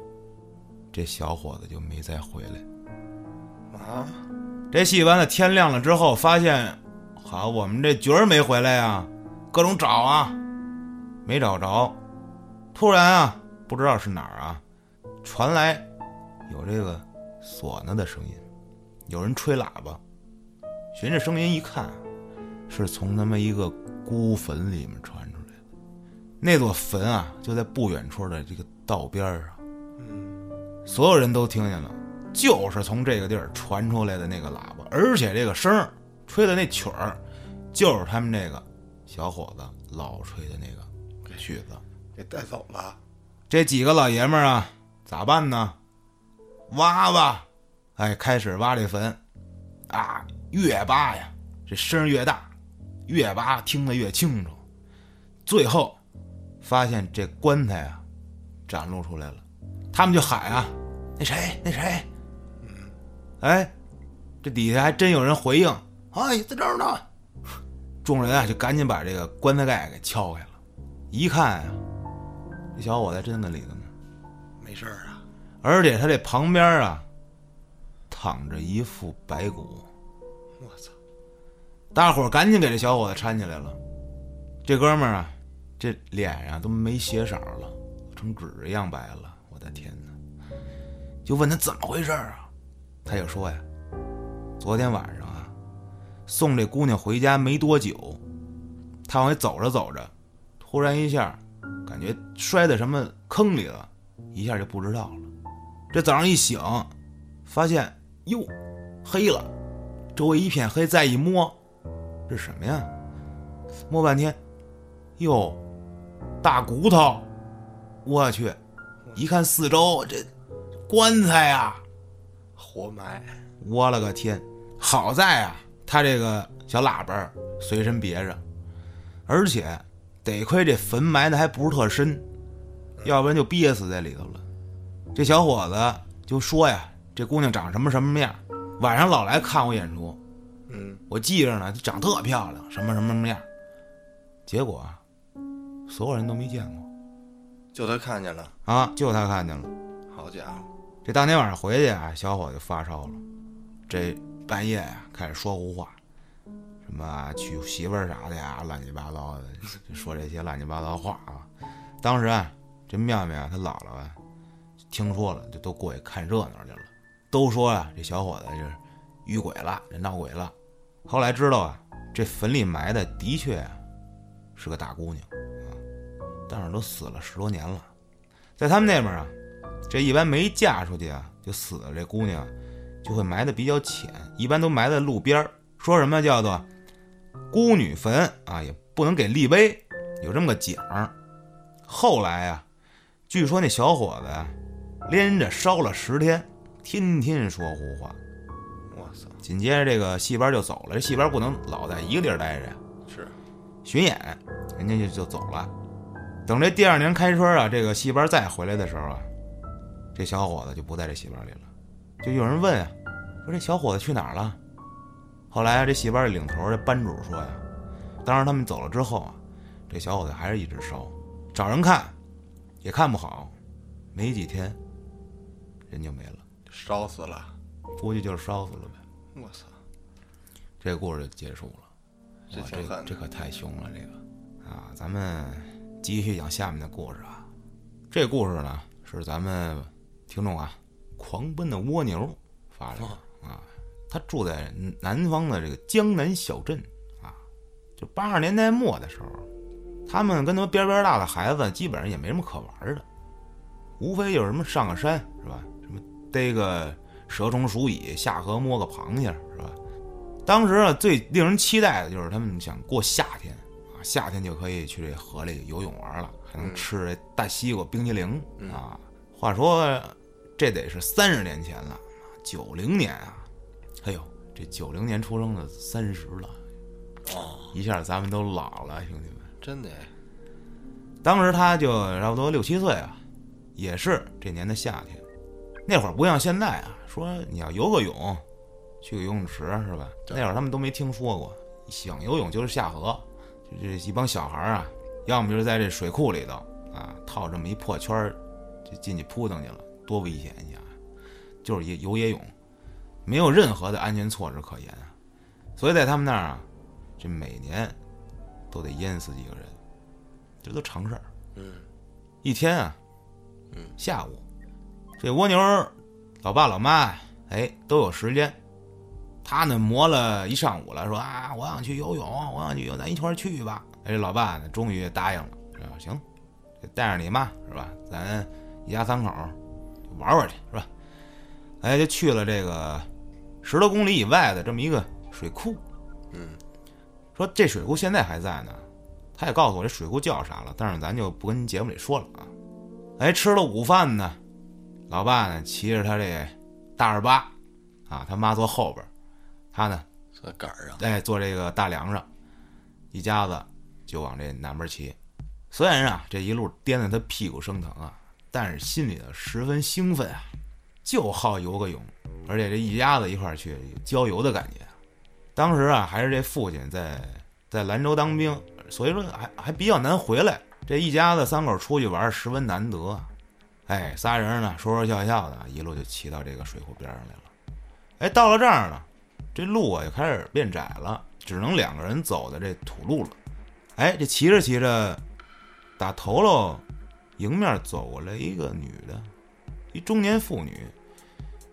Speaker 1: 这小伙子就没再回来。
Speaker 2: 啊，
Speaker 1: 这戏完了，天亮了之后，发现好，我们这角儿没回来呀，各种找啊，没找着。突然啊，不知道是哪儿啊，传来有这个唢呐的声音，有人吹喇叭。循着声音一看，是从他妈一个孤坟里面传出来的。那座坟啊，就在不远处的这个道边上。
Speaker 2: 嗯，
Speaker 1: 所有人都听见了，就是从这个地儿传出来的那个喇叭，而且这个声儿吹的那曲儿，就是他们这个小伙子老吹的那个曲子。
Speaker 2: 给带走了，
Speaker 1: 这几个老爷们儿啊，咋办呢？挖吧，哎，开始挖这坟，啊，越扒呀，这声儿越大，越扒听得越清楚，最后发现这棺材啊，展露出来了，他们就喊啊，那谁，那谁，哎，这底下还真有人回应，哎，在这儿呢。众人啊，就赶紧把这个棺材盖给撬开了，一看啊，这小伙子真的里头呢。
Speaker 2: 没事儿啊，
Speaker 1: 而且他这旁边啊，躺着一副白骨。大伙儿赶紧给这小伙子搀起来了。这哥们儿啊，这脸上都没血色了，成纸一样白了。我的天哪！就问他怎么回事啊？他就说呀，昨天晚上啊，送这姑娘回家没多久，他往回走着走着，突然一下感觉摔在什么坑里了，一下就不知道了。这早上一醒，发现哟，黑了，周围一片黑，再一摸，这什么呀？摸半天，哟，大骨头！我去，一看四周，这棺材啊！
Speaker 2: 活埋，
Speaker 1: 我了个天！好在啊，他这个小喇叭随身别着，而且得亏这坟埋的还不是特深，要不然就憋死在里头了。这小伙子就说呀：“这姑娘长什么什么样，晚上老来看我演出，
Speaker 2: 嗯，
Speaker 1: 我记着呢，长特漂亮，什么什么什么样。”结果啊，所有人都没见过
Speaker 2: 就他看见了，
Speaker 1: 啊，就他看见了。
Speaker 2: 好家伙，
Speaker 1: 这当天晚上回去啊，小伙子就发烧了，这半夜呀、开始说胡话，什么娶媳妇儿啥的呀，乱七八糟的，就说这些乱七八糟话啊。当时啊，这妙妙她，姥姥啊，听说了，就都过去看热闹去了，都说啊，这小伙子是遇鬼了，这闹鬼了。后来知道啊，这坟里埋的的确是个大姑娘啊，但是都死了十多年了，在他们那边啊。这一般没嫁出去啊，就死了。这姑娘就会埋的比较浅，一般都埋在路边儿。说什么叫做孤女坟啊，也不能给立碑，有这么个讲儿。后来啊，据说那小伙子呀，连着烧了十天，天天说胡话。紧接着这个戏班就走了，这戏班不能老在一个地儿待着呀，
Speaker 2: 是，
Speaker 1: 巡演，人家就就走了。等这第二年开春啊，这个戏班再回来的时候啊，这小伙子就不在这戏班里了，就有人问啊，说这小伙子去哪儿了？后来啊，这戏班的领头这班主说呀，当时他们走了之后啊，这小伙子还是一直烧，找人看也看不好，没几天人就没了，
Speaker 2: 烧死了，
Speaker 1: 估计就是烧死了呗。
Speaker 2: 我操，
Speaker 1: 这故事就结束了。
Speaker 2: 这
Speaker 1: 哇
Speaker 2: 挺狠的。
Speaker 1: 这可太凶了，这个。啊，咱们继续讲下面的故事啊。这故事呢是咱们听众啊狂奔的蜗牛发来的啊，他住在南方的这个江南小镇啊，就八十年代末的时候，他们跟他们边边大的孩子基本上也没什么可玩的，无非就是什么上个山是吧，什么逮个蛇虫鼠蚁，下河摸个螃蟹是吧？当时啊，最令人期待的就是他们想过夏天啊，夏天就可以去这河里游泳玩了，还能吃这大西瓜冰淇淋啊。话说这得是三十年前了，九零年啊，哎呦，这九零年出生的三十了，
Speaker 2: 哦，
Speaker 1: 一下咱们都老了，兄弟们。
Speaker 2: 真的，
Speaker 1: 当时他就差不多六七岁啊，也是这年的夏天。那会儿不像现在啊，说你要游个泳，去个游泳池是吧？那会儿他们都没听说过，想游泳就是下河，就这一帮小孩儿啊，要么就是在这水库里头啊，套这么一破圈儿，就进去扑腾去了，多危险！你想想，就是一游野泳，没有任何的安全措施可言啊。所以在他们那儿啊，这每年都得淹死几个人，这都常事儿。
Speaker 2: 嗯，
Speaker 1: 一天啊，
Speaker 2: 嗯，
Speaker 1: 下午，这蜗牛老爸老妈哎都有时间，他呢磨了一上午了，说啊我想去游泳，我想去游，咱一块儿去吧。哎，这老爸呢终于答应了，说行，带上你妈是吧？咱一家三口儿玩玩去是吧？哎，就去了这个十多公里以外的这么一个水库。
Speaker 2: 嗯，
Speaker 1: 说这水库现在还在呢，他也告诉我这水库叫啥了，但是咱就不跟节目里说了啊。哎，吃了午饭呢，老爸呢骑着他这大二八，啊，他妈坐后边儿，他呢
Speaker 2: 坐杆儿上，
Speaker 1: 哎坐这个大梁上，一家子就往这南边骑。虽然啊这一路颠得他屁股生疼啊，但是心里头十分兴奋啊，就好游个泳，而且这一家子一块儿去郊游的感觉。当时啊还是这父亲在在兰州当兵，所以说还还比较难回来。这一家子三口出去玩十分难得，哎，仨人呢说说笑笑的，一路就骑到这个水库边上来了。哎，到了这儿呢，这路啊就开始变窄了，只能两个人走的这土路了。哎，这骑着骑着，打头喽，迎面走过来一个女的，一中年妇女，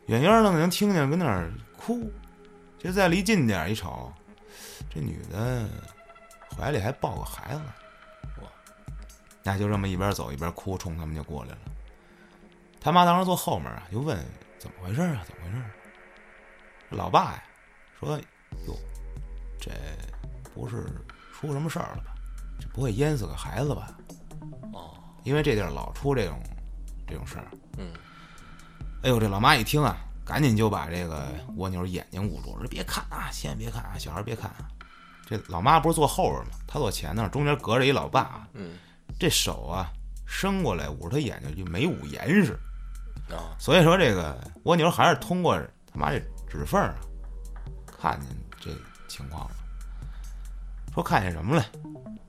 Speaker 1: 远远的能听见跟那儿哭，就再离近点儿一瞅，这女的怀里还抱个孩子，哇！那就这么一边走一边哭，冲他们就过来了。他妈当时坐后面啊，就问怎么回事啊？怎么回事？老爸呀，说哟，这不是出什么事儿了吧？这不会淹死个孩子吧？
Speaker 2: 哦，
Speaker 1: 因为这地儿老出这种这种事儿。
Speaker 2: 嗯，
Speaker 1: 哎呦，这老妈一听啊，赶紧就把这个蜗牛眼睛捂住，说别看啊，先别看啊，小孩别看啊。这老妈不是坐后边吗？她坐前头，中间隔着一老爸，
Speaker 2: 嗯
Speaker 1: 这手啊伸过来捂着他眼睛，就没捂严实。
Speaker 2: 啊，
Speaker 1: 所以说，这个蜗牛还是通过他妈这指缝啊，看见这情况了。说看见什么了？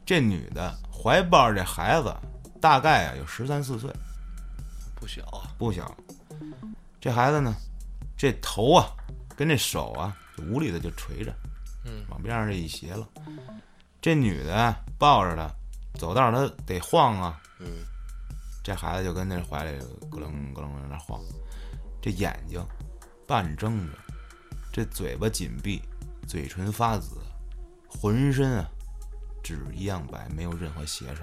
Speaker 1: 这女的怀抱着这孩子，大概啊有十三四岁，
Speaker 2: 不小啊，
Speaker 1: 不小。这孩子呢，这头啊跟这手啊就无力的就垂着，
Speaker 2: 嗯
Speaker 1: 往边上这一斜了。这女的啊抱着他，走道儿她得晃啊，
Speaker 2: 嗯
Speaker 1: 这孩子就跟那怀里咯楞咯楞在那晃，这眼睛半睁着，这嘴巴紧闭，嘴唇发紫，浑身啊纸一样白，没有任何血色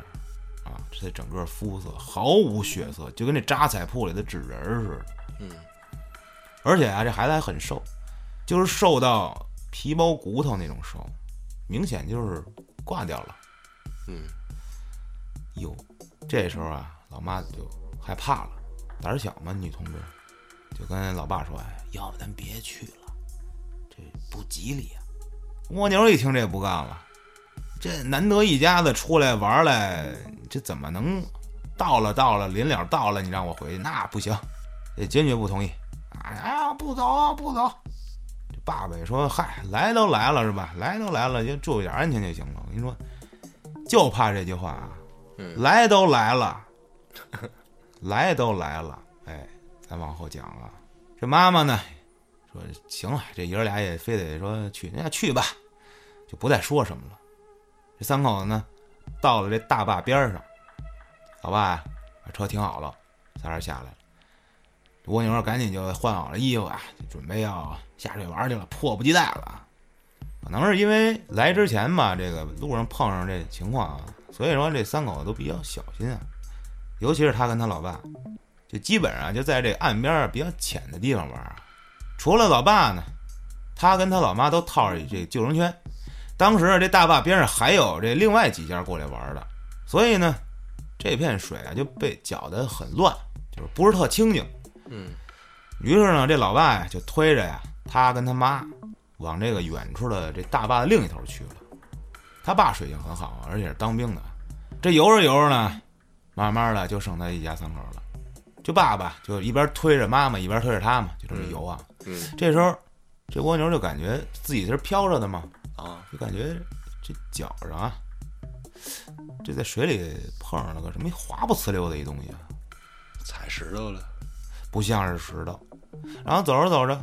Speaker 1: 啊，这整个肤色毫无血色，就跟那扎彩铺里的纸人儿似的。
Speaker 2: 嗯
Speaker 1: 而且啊，这孩子还很瘦，就是瘦到皮包骨头那种瘦，明显就是挂掉了。
Speaker 2: 嗯
Speaker 1: 哟，这时候啊，老妈就害怕了，胆儿小嘛，女同志，就跟老爸说：“哎，要不咱别去了，这不吉利啊、蜗牛一听这不干了，这难得一家子出来玩来，这怎么能到了到了临了到了，你让我回去那不行，这坚决不同意。哎呀，不走不走。这爸爸也说：“嗨，来都来了是吧？来都来了，就注意点安全就行了。”我跟你说，就怕这句话啊。
Speaker 2: 嗯
Speaker 1: 来都来了，来都来了，哎，咱往后讲啊。这妈妈呢，说行了，这爷儿俩也非得说去，那去吧，就不再说什么了。这三口子呢，到了这大坝边上，老爸，把车停好了，仨人下来了。蜗牛赶紧就换好了衣服啊，准备要下水玩去了，迫不及待了。可能是因为来之前吧，这个路上碰上这情况啊，所以说这三口子都比较小心啊，尤其是他跟他老爸，就基本上就在这岸边比较浅的地方玩儿。除了老爸呢，他跟他老妈都套着这救生圈。当时这大坝边上还有这另外几家过来玩的，所以呢，这片水啊就被搅得很乱，就是不是特清净。
Speaker 2: 嗯
Speaker 1: 于是呢，这老爸呀就推着呀他跟他妈往这个远处的这大坝的另一头去了。他爸水性很好，而且是当兵的。这游着游着呢，慢慢的就剩他一家三口了。就爸爸就一边推着妈妈，一边推着他嘛，就这么游啊。
Speaker 2: 嗯
Speaker 1: 这时候，这蜗牛就感觉自己是飘着的嘛，
Speaker 2: 啊，
Speaker 1: 就感觉这脚上啊，这在水里碰上了个什么滑不呲溜的一东西啊。
Speaker 2: 踩石头了，
Speaker 1: 不像是石头。然后走着走着，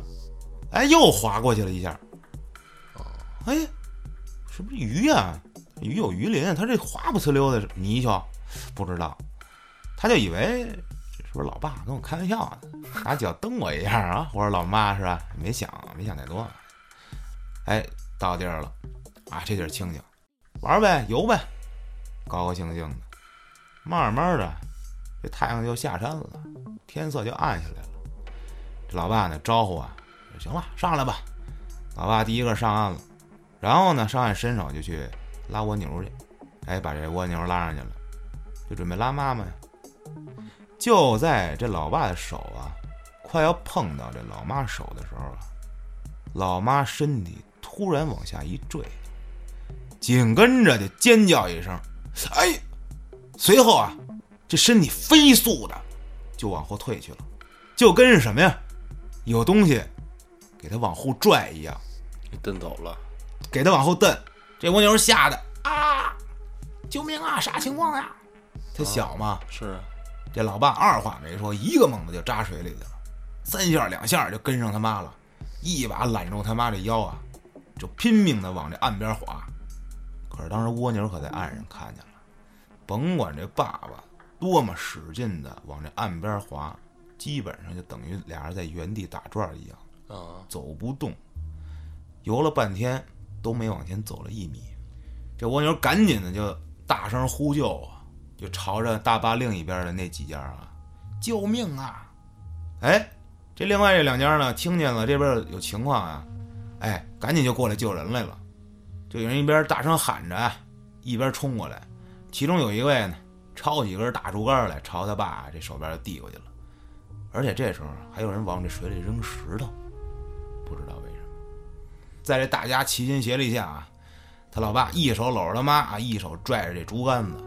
Speaker 1: 哎，又滑过去了一下。哎，是不是鱼呀、鱼有鱼鳞，它这滑不呲溜的泥鳅，不知道，他就以为是不是老爸跟我开玩笑呢，拿脚蹬我一下啊，我说老妈是吧？没想，没想太多。哎，到地儿了，啊，这地儿清静，玩呗，游呗，高高兴兴的。慢慢的，这太阳就下山了。天色就暗下来了。这老爸呢招呼啊，行了，上来吧。老爸第一个上岸了，然后呢上岸伸手就去拉蜗牛去，哎，把这蜗牛拉上去了，就准备拉妈妈呀。就在这老爸的手啊快要碰到这老妈手的时候啊，老妈身体突然往下一坠，紧跟着就尖叫一声，哎！随后啊，这身体飞速的就往后退去了，就跟是什么呀？有东西给他往后拽一样，
Speaker 2: 给蹬走了，
Speaker 1: 给他往后蹬。这蜗牛吓得啊！救命啊！啥情况呀？他小嘛，
Speaker 2: 是，
Speaker 1: 这老爸二话没说，一个猛子就扎水里去了，三下两下就跟上他妈了，一把揽住他妈这腰啊，就拼命的往这岸边划。可是当时蜗牛可在岸上看见了，甭管这爸爸多么使劲的往这岸边划，基本上就等于俩人在原地打转一样，
Speaker 2: 啊，
Speaker 1: 走不动。游了半天都没往前走了一米，这蜗牛赶紧的就大声呼救啊，就朝着大坝另一边的那几家啊，救命啊！哎，这另外这两家呢，听见了这边有情况啊，哎，赶紧就过来救人来了。就有人一边大声喊着，一边冲过来。其中有一位呢，抄起根大竹竿来，朝他爸这手边递过去了。而且这时候还有人往这水里扔石头，不知道为什么。在这大家齐心协力下啊，他老爸一手搂着他妈啊，一手拽着这竹竿子，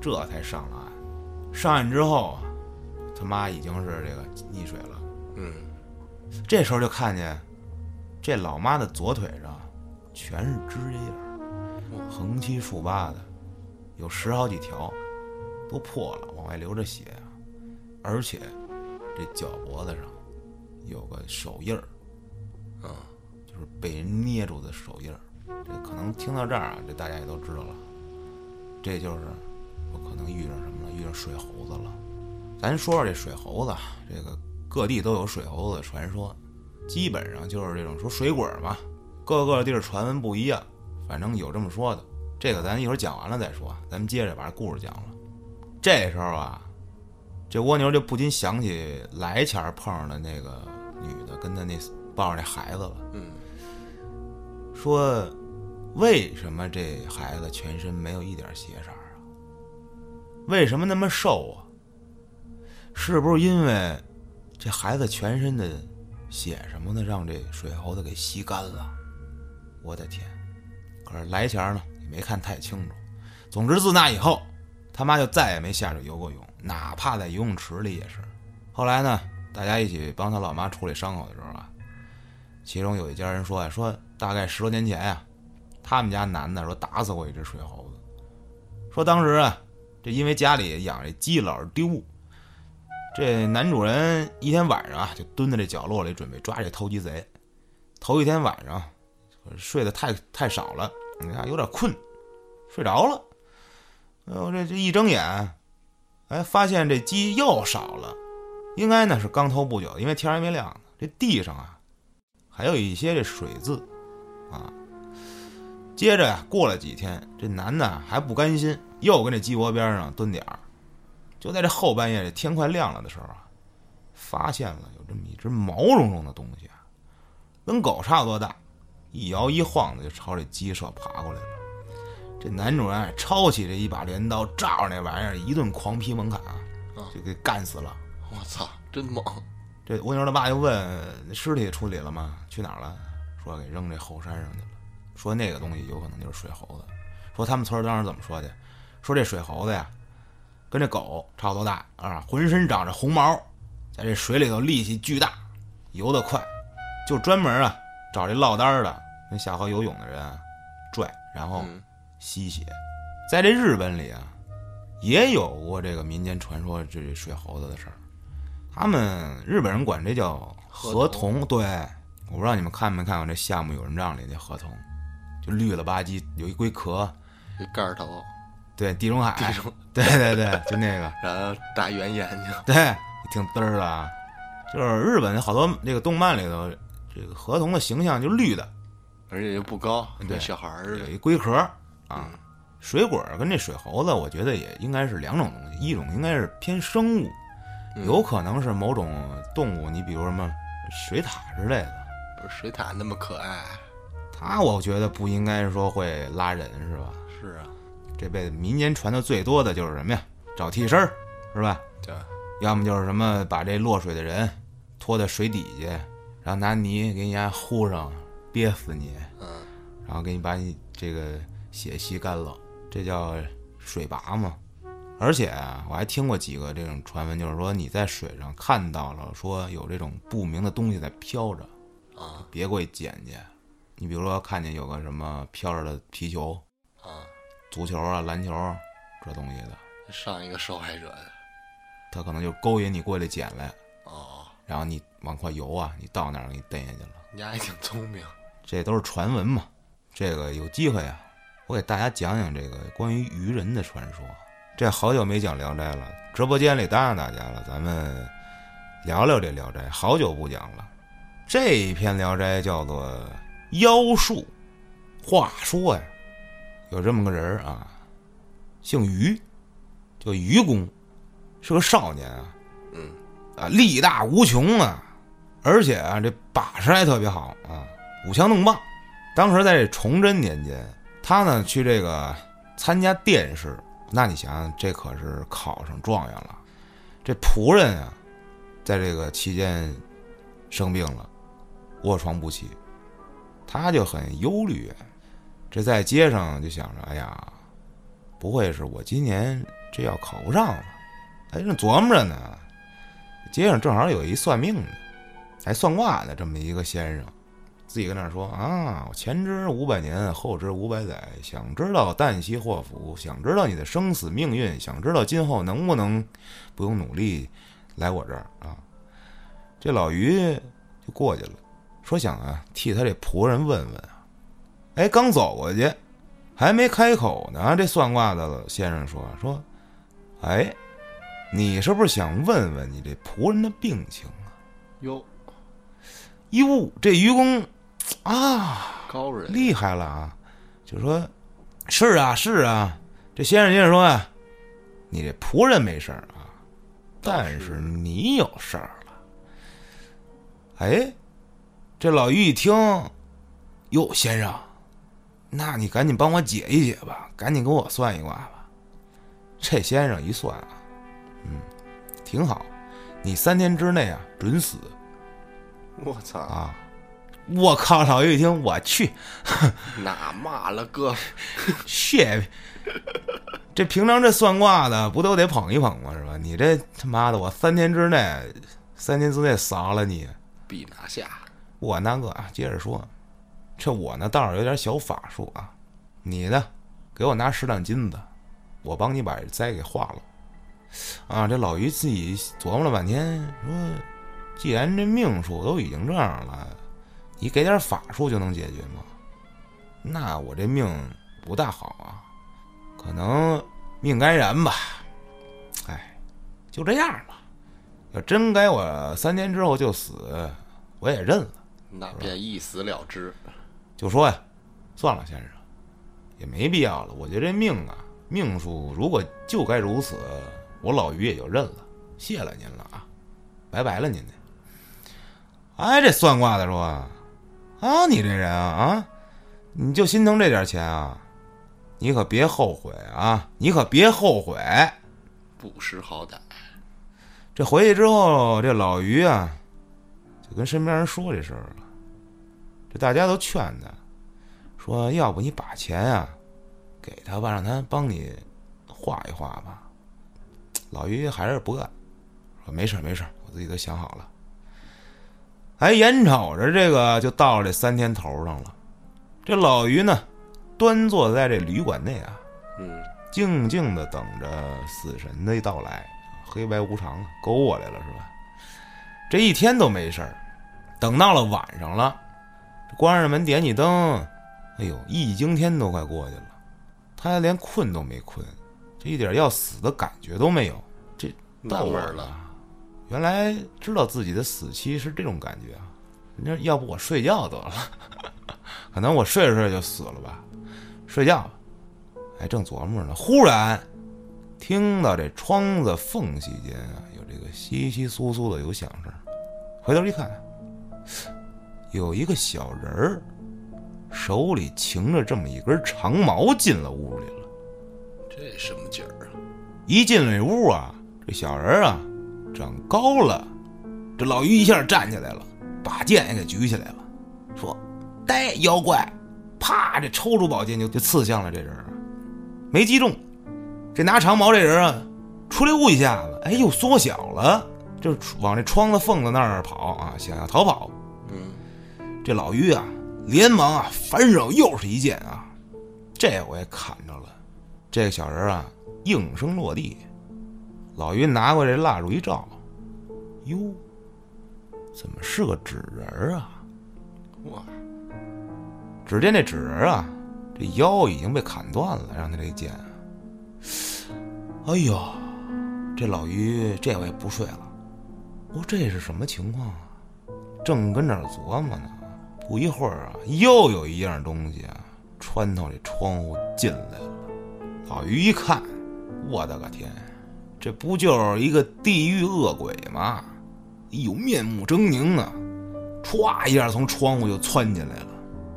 Speaker 1: 这才上了岸。上岸之后啊，他妈已经是这个溺水了。
Speaker 2: 嗯，
Speaker 1: 这时候就看见这老妈的左腿上全是指甲印儿，横七竖八的，有十好几条，都破了，往外流着血啊。而且这脚脖子上有个手印儿，
Speaker 2: 嗯，
Speaker 1: 就是被人捏住的手印儿。这可能听到这儿啊，这大家也都知道了，这就是能遇上什么了，遇上水猴子了。咱说说这水猴子，这个各地都有水猴子的传说，基本上就是这种说水鬼嘛，各个地儿传闻不一样，反正有这么说的。这个咱一会儿讲完了再说，咱们接着把这故事讲了。这时候啊，这蜗牛就不禁想起来前儿碰上的那个女的，跟他那抱着那孩子了。
Speaker 2: 嗯，
Speaker 1: 说为什么这孩子全身没有一点血色？为什么那么瘦啊？是不是因为这孩子全身的血什么的让这水猴子给吸干了？我的天！可是来前呢也没看太清楚。总之自那以后，他妈就再也没下水游过泳，哪怕在游泳池里也是。后来呢，大家一起帮他老妈处理伤口的时候啊，其中有一家人说呀，说大概十多年前呀、他们家男的说打死过一只水猴子，说当时啊，这因为家里养这鸡老是丢，这男主人一天晚上啊就蹲在这角落里准备抓这偷鸡贼。头一天晚上睡得太太少了，你看有点困，睡着了。哎呦，这这一睁眼，哎，发现这鸡又少了，应该呢是刚偷不久，因为天还没亮。这地上啊还有一些这水渍，啊。接着呀，过了几天，这男的还不甘心，又跟这鸡窝边上蹲点儿。就在这后半夜，这天快亮了的时候啊，发现了有这么一只毛茸茸的东西啊，跟狗差不多大，一摇一晃的就朝这鸡舍爬过来了。这男主人抄起这一把镰刀，照着那玩意儿一顿狂劈猛砍啊，就给干死了。
Speaker 2: 我操，真猛！
Speaker 1: 这蜗牛他爸就问：“尸体处理了吗？去哪儿了？”说给扔这后山上去了。说那个东西有可能就是水猴子。说他们村当时怎么说的？说这水猴子呀，跟这狗差不多大啊，浑身长着红毛，在这水里头力气巨大，游得快，就专门啊找这落单的跟下河游泳的人啊拽，然后
Speaker 2: 嗯
Speaker 1: 吸血。在这日本里啊，也有过这个民间传说这水猴子的事儿。他们日本人管这叫河
Speaker 2: 河
Speaker 1: 童，对，我不知道你们看没看过这《夏目友人帐》里那河童，就绿了吧唧，有一龟壳，
Speaker 2: 一盖儿头，
Speaker 1: 对，地中海，
Speaker 2: 地中，
Speaker 1: 对对对，就那个，
Speaker 2: 然后大圆眼睛，
Speaker 1: 对，挺嘚儿的啊。就是日本好多那个动漫里头，这个河童的形象就绿的，
Speaker 2: 而且又不高，
Speaker 1: 对
Speaker 2: 跟小孩儿似的。
Speaker 1: 有一龟壳啊。
Speaker 2: 嗯。
Speaker 1: 水果跟这水猴子，我觉得也应该是两种东西，一种应该是偏生物，
Speaker 2: 嗯。
Speaker 1: 有可能是某种动物，你比如什么水獭之类的，
Speaker 2: 不是水獭那么可爱。
Speaker 1: 它我觉得不应该说会拉人，是吧？
Speaker 2: 是啊，
Speaker 1: 这辈子民间传的最多的就是什么呀？找替身儿，是吧？
Speaker 2: 对，
Speaker 1: 要么就是什么把这落水的人拖到水底下，然后拿泥给你家糊上，憋死你，
Speaker 2: 嗯，
Speaker 1: 然后给你把你这个血吸干了，这叫水拔嘛。而且啊，我还听过几个这种传闻，就是说你在水上看到了说有这种不明的东西在飘着，
Speaker 2: 啊
Speaker 1: 别过去捡去。你比如说看见有个什么飘着的皮球、
Speaker 2: 啊，
Speaker 1: 足球啊、篮球这东西的，
Speaker 2: 上一个受害者的。
Speaker 1: 他可能就勾引你过来捡来，
Speaker 2: 哦，
Speaker 1: 然后你往快游啊，你到那儿给你蹬下去了。
Speaker 2: 你还挺聪明。
Speaker 1: 这都是传闻嘛。这个有机会啊，我给大家讲讲这个关于鱼人的传说。这好久没讲《聊斋》了，直播间里答应大家了，咱们聊聊这《聊斋》，好久不讲了。这一篇《聊斋》叫做《妖术》。话说呀，有这么个人儿啊，姓于，叫于公，是个少年啊，
Speaker 2: 嗯，
Speaker 1: 啊，力大无穷啊，而且啊，这把式还特别好啊，舞枪弄棒。当时在这崇祯年间，他呢去这个参加殿试，那你想想，这可是考上状元了。这仆人啊，在这个期间生病了，卧床不起，他就很忧虑。这在街上就想着，哎呀，不会是我今年这要考不上了？哎，正琢磨着呢，街上正好有一算命的，还算卦的这么一个先生，自己跟那说啊，我前知五百年，后知五百载，想知道旦夕祸福，想知道你的生死命运，想知道今后能不能不用努力来我这儿啊？这老于就过去了，说想啊替他这仆人问问啊。哎，刚走过去，还没开口呢，这算卦的先生说说，哎，你是不是想问问你这仆人的病情啊？
Speaker 2: 哟，
Speaker 1: 哟，这愚公啊，
Speaker 2: 高人
Speaker 1: 厉害了啊！就说，是啊，是啊。这先生接着说啊，你这仆人没事儿啊，但是你有事儿了。哎，这老于一听，哟，先生。那你赶紧帮我解一解吧，赶紧给我算一卦吧。这先生一算啊，嗯，挺好，你三天之内啊准死。
Speaker 2: 我操
Speaker 1: 啊！我靠！老于一听，我去，
Speaker 2: 哪骂了哥？
Speaker 1: 谢，这平常这算卦的不都得捧一捧吗？是吧？你这他妈的，我三天之内，三天之内杀了你，
Speaker 2: 必拿下。
Speaker 1: 我那个啊，接着说。这我呢倒是有点小法术啊，你呢，给我拿十两金子，我帮你把这灾给化了。啊，这老于自己琢磨了半天，说，既然这命数都已经这样了，你给点法术就能解决吗？那我这命不大好啊，可能命该然吧。哎，就这样吧。要真该我三天之后就死，我也认了。
Speaker 2: 那便一死了之。
Speaker 1: 就说呀，算了，先生，也没必要了。我觉得这命啊，命数如果就该如此，我老于也就认了。谢了您了啊，拜拜了您呢。哎，这算卦的说啊，你这人啊啊，你就心疼这点钱啊，你可别后悔啊，你可别后悔，
Speaker 2: 不识好歹。
Speaker 1: 这回去之后，这老于啊，就跟身边人说这事儿了。这大家都劝他，说：“要不你把钱啊给他吧，让他帮你画一画吧。”老于还是不干，说：“没事没事我自己都想好了。”哎，眼瞅着这个就到了这三天头上了，这老于呢，端坐在这旅馆内啊，
Speaker 2: 嗯，
Speaker 1: 静静的等着死神的到来，黑白无常啊，勾过来了是吧？这一天都没事儿，等到了晚上了。关上门，点起灯，哎呦，一惊天都快过去了，他连困都没困，这一点要死的感觉都没有，这
Speaker 2: 到味儿了。
Speaker 1: 原来知道自己的死期是这种感觉啊！你说要不我睡觉得了，可能我睡着睡着就死了吧？睡觉吧。哎，正琢磨着呢，忽然听到这窗子缝隙间啊，有这个稀稀疏疏的有响声，回头一看。有一个小人儿，手里擎着这么一根长矛进了屋里了。
Speaker 2: 这什么劲儿啊？
Speaker 1: 一进这屋啊，这小人啊长高了。这老于一下站起来了，把剑也给举起来了，说：“呆妖怪！”啪，这抽出宝剑就就刺向了这人，没击中。这拿长矛这人啊，出溜一下子，哎，又缩小了，就往这窗子缝子那儿跑啊，想要逃跑。嗯这老于啊，连忙啊反手又是一剑啊，这回砍着了。这个小人啊应声落地。老于拿过这蜡烛一照，哟，怎么是个纸人啊？
Speaker 2: 哇！
Speaker 1: 只见这纸人啊，这腰已经被砍断了，让他这剑。哎呦，这老于这回不睡了。不这是什么情况啊？正跟那儿琢磨呢。不一会儿啊，又有一样东西啊，穿透这窗户进来了。老于一看，我的个天，这不就是一个地狱恶鬼吗？哎呦，面目狰狞啊！歘一下从窗户就窜进来了。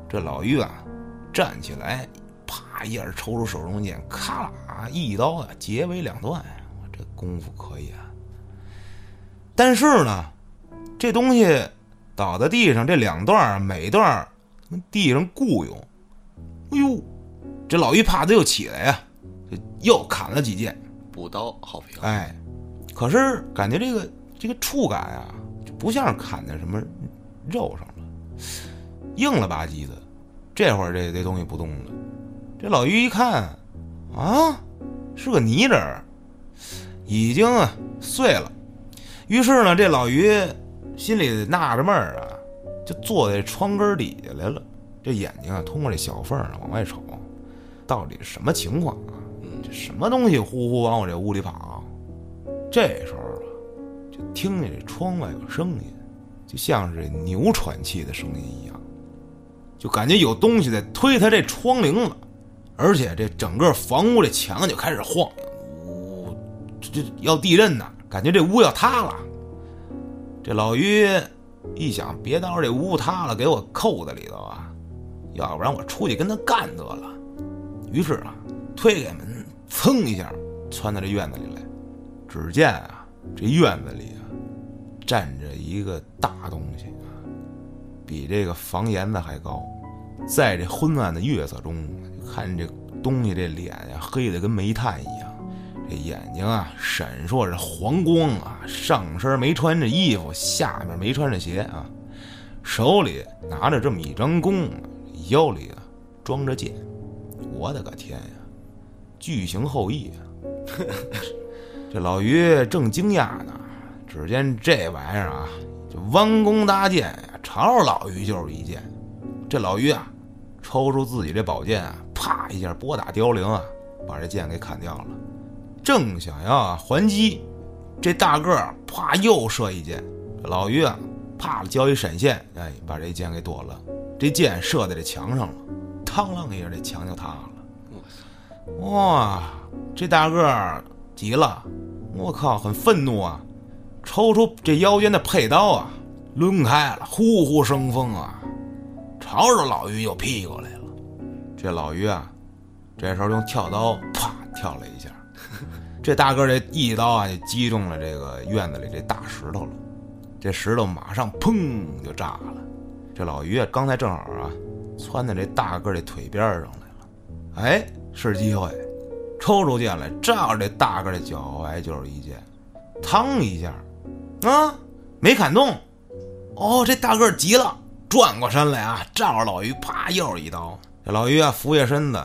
Speaker 1: 这老于啊，站起来，啪一下抽出手中剑，咔啦一刀啊，截为两段。我这功夫可以啊！但是呢，这东西倒在地上，这两段每段跟地上雇佣。哎呦，这老于怕的又起来呀，又砍了几剑。
Speaker 2: 补刀好评。
Speaker 1: 哎，可是感觉这个这个触感啊，就不像是砍在什么肉上了，硬了吧唧的。这会儿这这东西不动了，这老于一看，啊，是个泥人儿，已经啊碎了。于是呢，这老于心里纳着闷儿啊，就坐在窗根底下来了。这眼睛啊，通过这小缝儿往外瞅，到底是什么情况啊？这什么东西呼呼往我这屋里跑？这时候啊，就听见这窗外有声音，就像是牛喘气的声音一样，就感觉有东西在推他这窗棂子，而且这整个房屋这墙就开始晃，呜，这这要地震呢，感觉这屋要塌了。这老于一想，别到时候这屋塌了，给我扣在里头啊，要不然我出去跟他干得了。于是啊，推开门，噌一下窜到这院子里来。只见啊，这院子里啊，站着一个大东西啊，比这个房檐子还高。在这昏暗的月色中，看这东西这脸呀，黑的跟煤炭一样。这眼睛啊，闪烁着黄光啊，上身没穿着衣服，下面没穿着鞋啊，手里拿着这么一张弓，腰里啊装着剑。我的个天呀，巨型后羿啊！这老于正惊讶呢，只见这玩意儿啊，就弯弓搭箭呀，朝着老于就是一箭。这老于啊，抽出自己这宝剑啊，啪一下拨打凋零啊，把这剑给砍掉了。正想要还击，这大个儿啪又射一箭，老于啊啪交一闪现，哎，把这箭给躲了。这箭射在这墙上了，嘡啷一下，这墙就塌了。哇，这大个儿急了，我靠，很愤怒啊！抽出这腰间的佩刀啊，抡开了，呼呼生风啊，朝着老于就劈过来了。这老于啊，这时候用跳刀啪跳了一下。这大个儿这一刀啊，就击中了这个院子里这大石头了，这石头马上砰就炸了。这老于啊，刚才正好啊，窜到这大个儿这腿边上来了，哎，是机会，抽出剑来，照着这大个儿的脚踝就是一剑，嘡一下，啊，没砍动。哦，这大个儿急了，转过身来啊，照着老于啪又是一刀。这老于啊，俯下身子，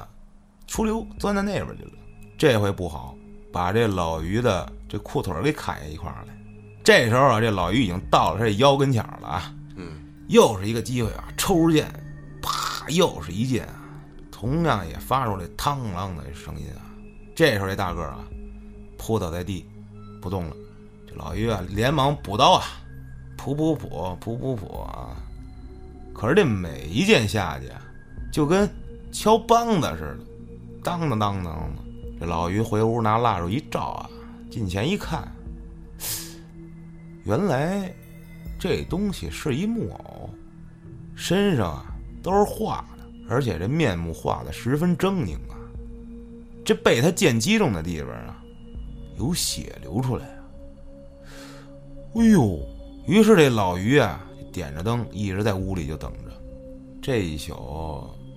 Speaker 1: 出溜钻到那边去了。这回不好。把这老于的这裤腿给砍下一块来，这时候啊，这老于已经到了他这腰跟前了啊，
Speaker 2: 嗯，
Speaker 1: 又是一个机会啊，抽出剑，啪，又是一剑啊，同样也发出这嘡啷的声音啊。这时候这大个啊，扑倒在地，不动了。这老于啊，连忙补刀啊，噗噗噗，噗噗噗啊。可是这每一剑下去啊，就跟敲梆子似的，当当当当的。这老于回屋拿蜡烛一照啊，近前一看，原来这东西是一木偶，身上啊都是画的，而且这面目画的十分狰狞啊。这被他剑击中的地方啊，有血流出来啊。哎呦！于是这老于啊，点着灯，一直在屋里就等着。这一宿。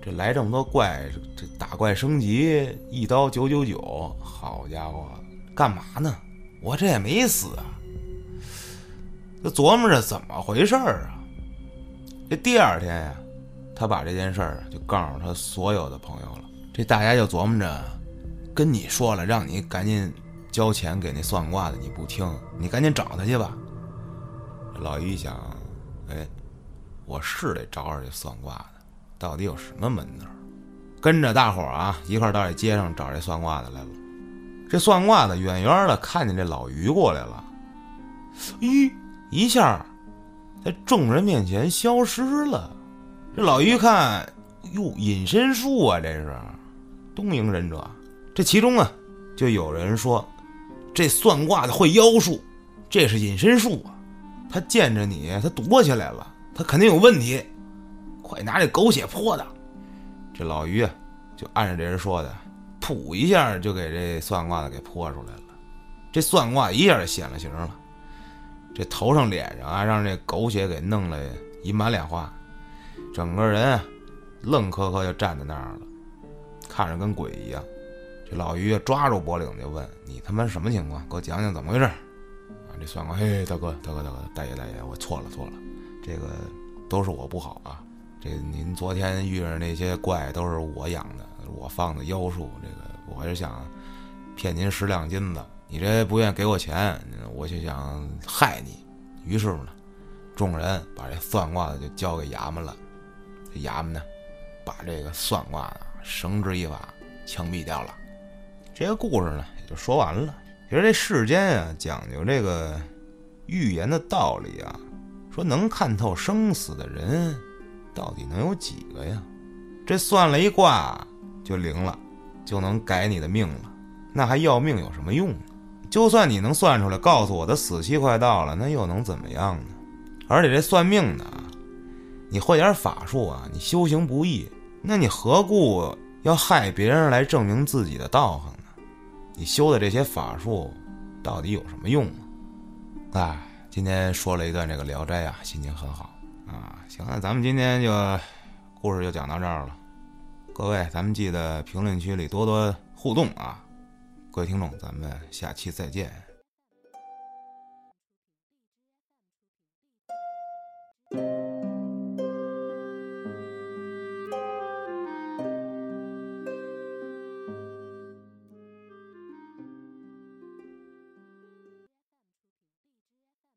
Speaker 1: 这来这么多怪，这打怪升级一刀九九九，好家伙，干嘛呢？我这也没死啊！就琢磨着怎么回事儿啊。这第二天呀，他把这件事儿就告诉他所有的朋友了。这大家就琢磨着，跟你说了，让你赶紧交钱给那算卦的，你不听，你赶紧找他去吧。老于一想，哎，我是得找找这算卦的。到底有什么门道？跟着大伙儿啊，一块到这街上找这算卦的来了。这算卦的远远的看见这老于过来了，咦，一下在众人面前消失了。这老于看，哟，隐身术啊，这是东瀛忍者。这其中啊，就有人说，这算卦的会妖术，这是隐身术啊。他见着你，他躲起来了，他肯定有问题。快拿这狗血泼他！这老于啊，就按着这人说的，噗一下就给这算卦的给泼出来了。这算卦一下就显了形了。这头上脸上啊，让这狗血给弄了一满脸花，整个人愣磕磕就站在那儿了，看着跟鬼一样。这老于抓住脖领就问：“你他妈什么情况？给我讲讲怎么回事？”啊，这算卦，嘿，大哥，大哥，大哥，大爷，大爷，我错了，错了，这个都是我不好啊。这您昨天遇上那些怪都是我养的，我放的妖术。这个我是想骗您十两金子，你这不愿给我钱，我就想害你。于是呢，众人把这算卦的就交给衙门了。这衙门呢，把这个算卦的绳之以法枪毙掉了。这个故事呢，也就说完了。其实这世间啊，讲究这个预言的道理啊，说能看透生死的人。到底能有几个呀？这算了一卦就灵了，就能改你的命了。那还要命有什么用呢？就算你能算出来，告诉我的死期快到了，那又能怎么样呢？而且这算命的，你会点法术啊，你修行不易，那你何故要害别人来证明自己的道行呢？你修的这些法术到底有什么用呢？哎，今天说了一段这个《聊斋》啊，心情很好。啊，行，那咱们今天就故事就讲到这儿了。各位，咱们记得评论区里多多互动啊！各位听众，咱们下期再见。